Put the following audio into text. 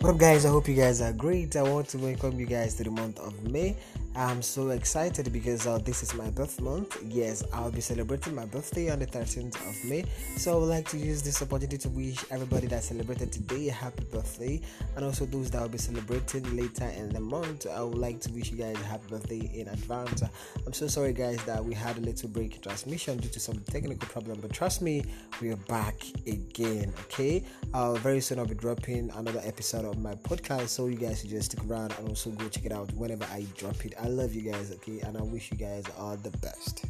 What up, guys? I hope you guys are great. I want to welcome you guys to the month of May. I'm so excited because uh, this is my birth month. Yes, I'll be celebrating my birthday on the 13th of May. So I would like to use this opportunity to wish everybody that celebrated today a happy birthday, and also those that will be celebrating later in the month. I would like to wish you guys a happy birthday in advance. I'm so sorry, guys, that we had a little break in transmission due to some technical problem, but trust me, we are back again. Okay, uh, very soon I'll be dropping another episode my podcast, so you guys should just stick around and also go check it out whenever I drop it. I love you guys, okay, and I wish you guys all the best.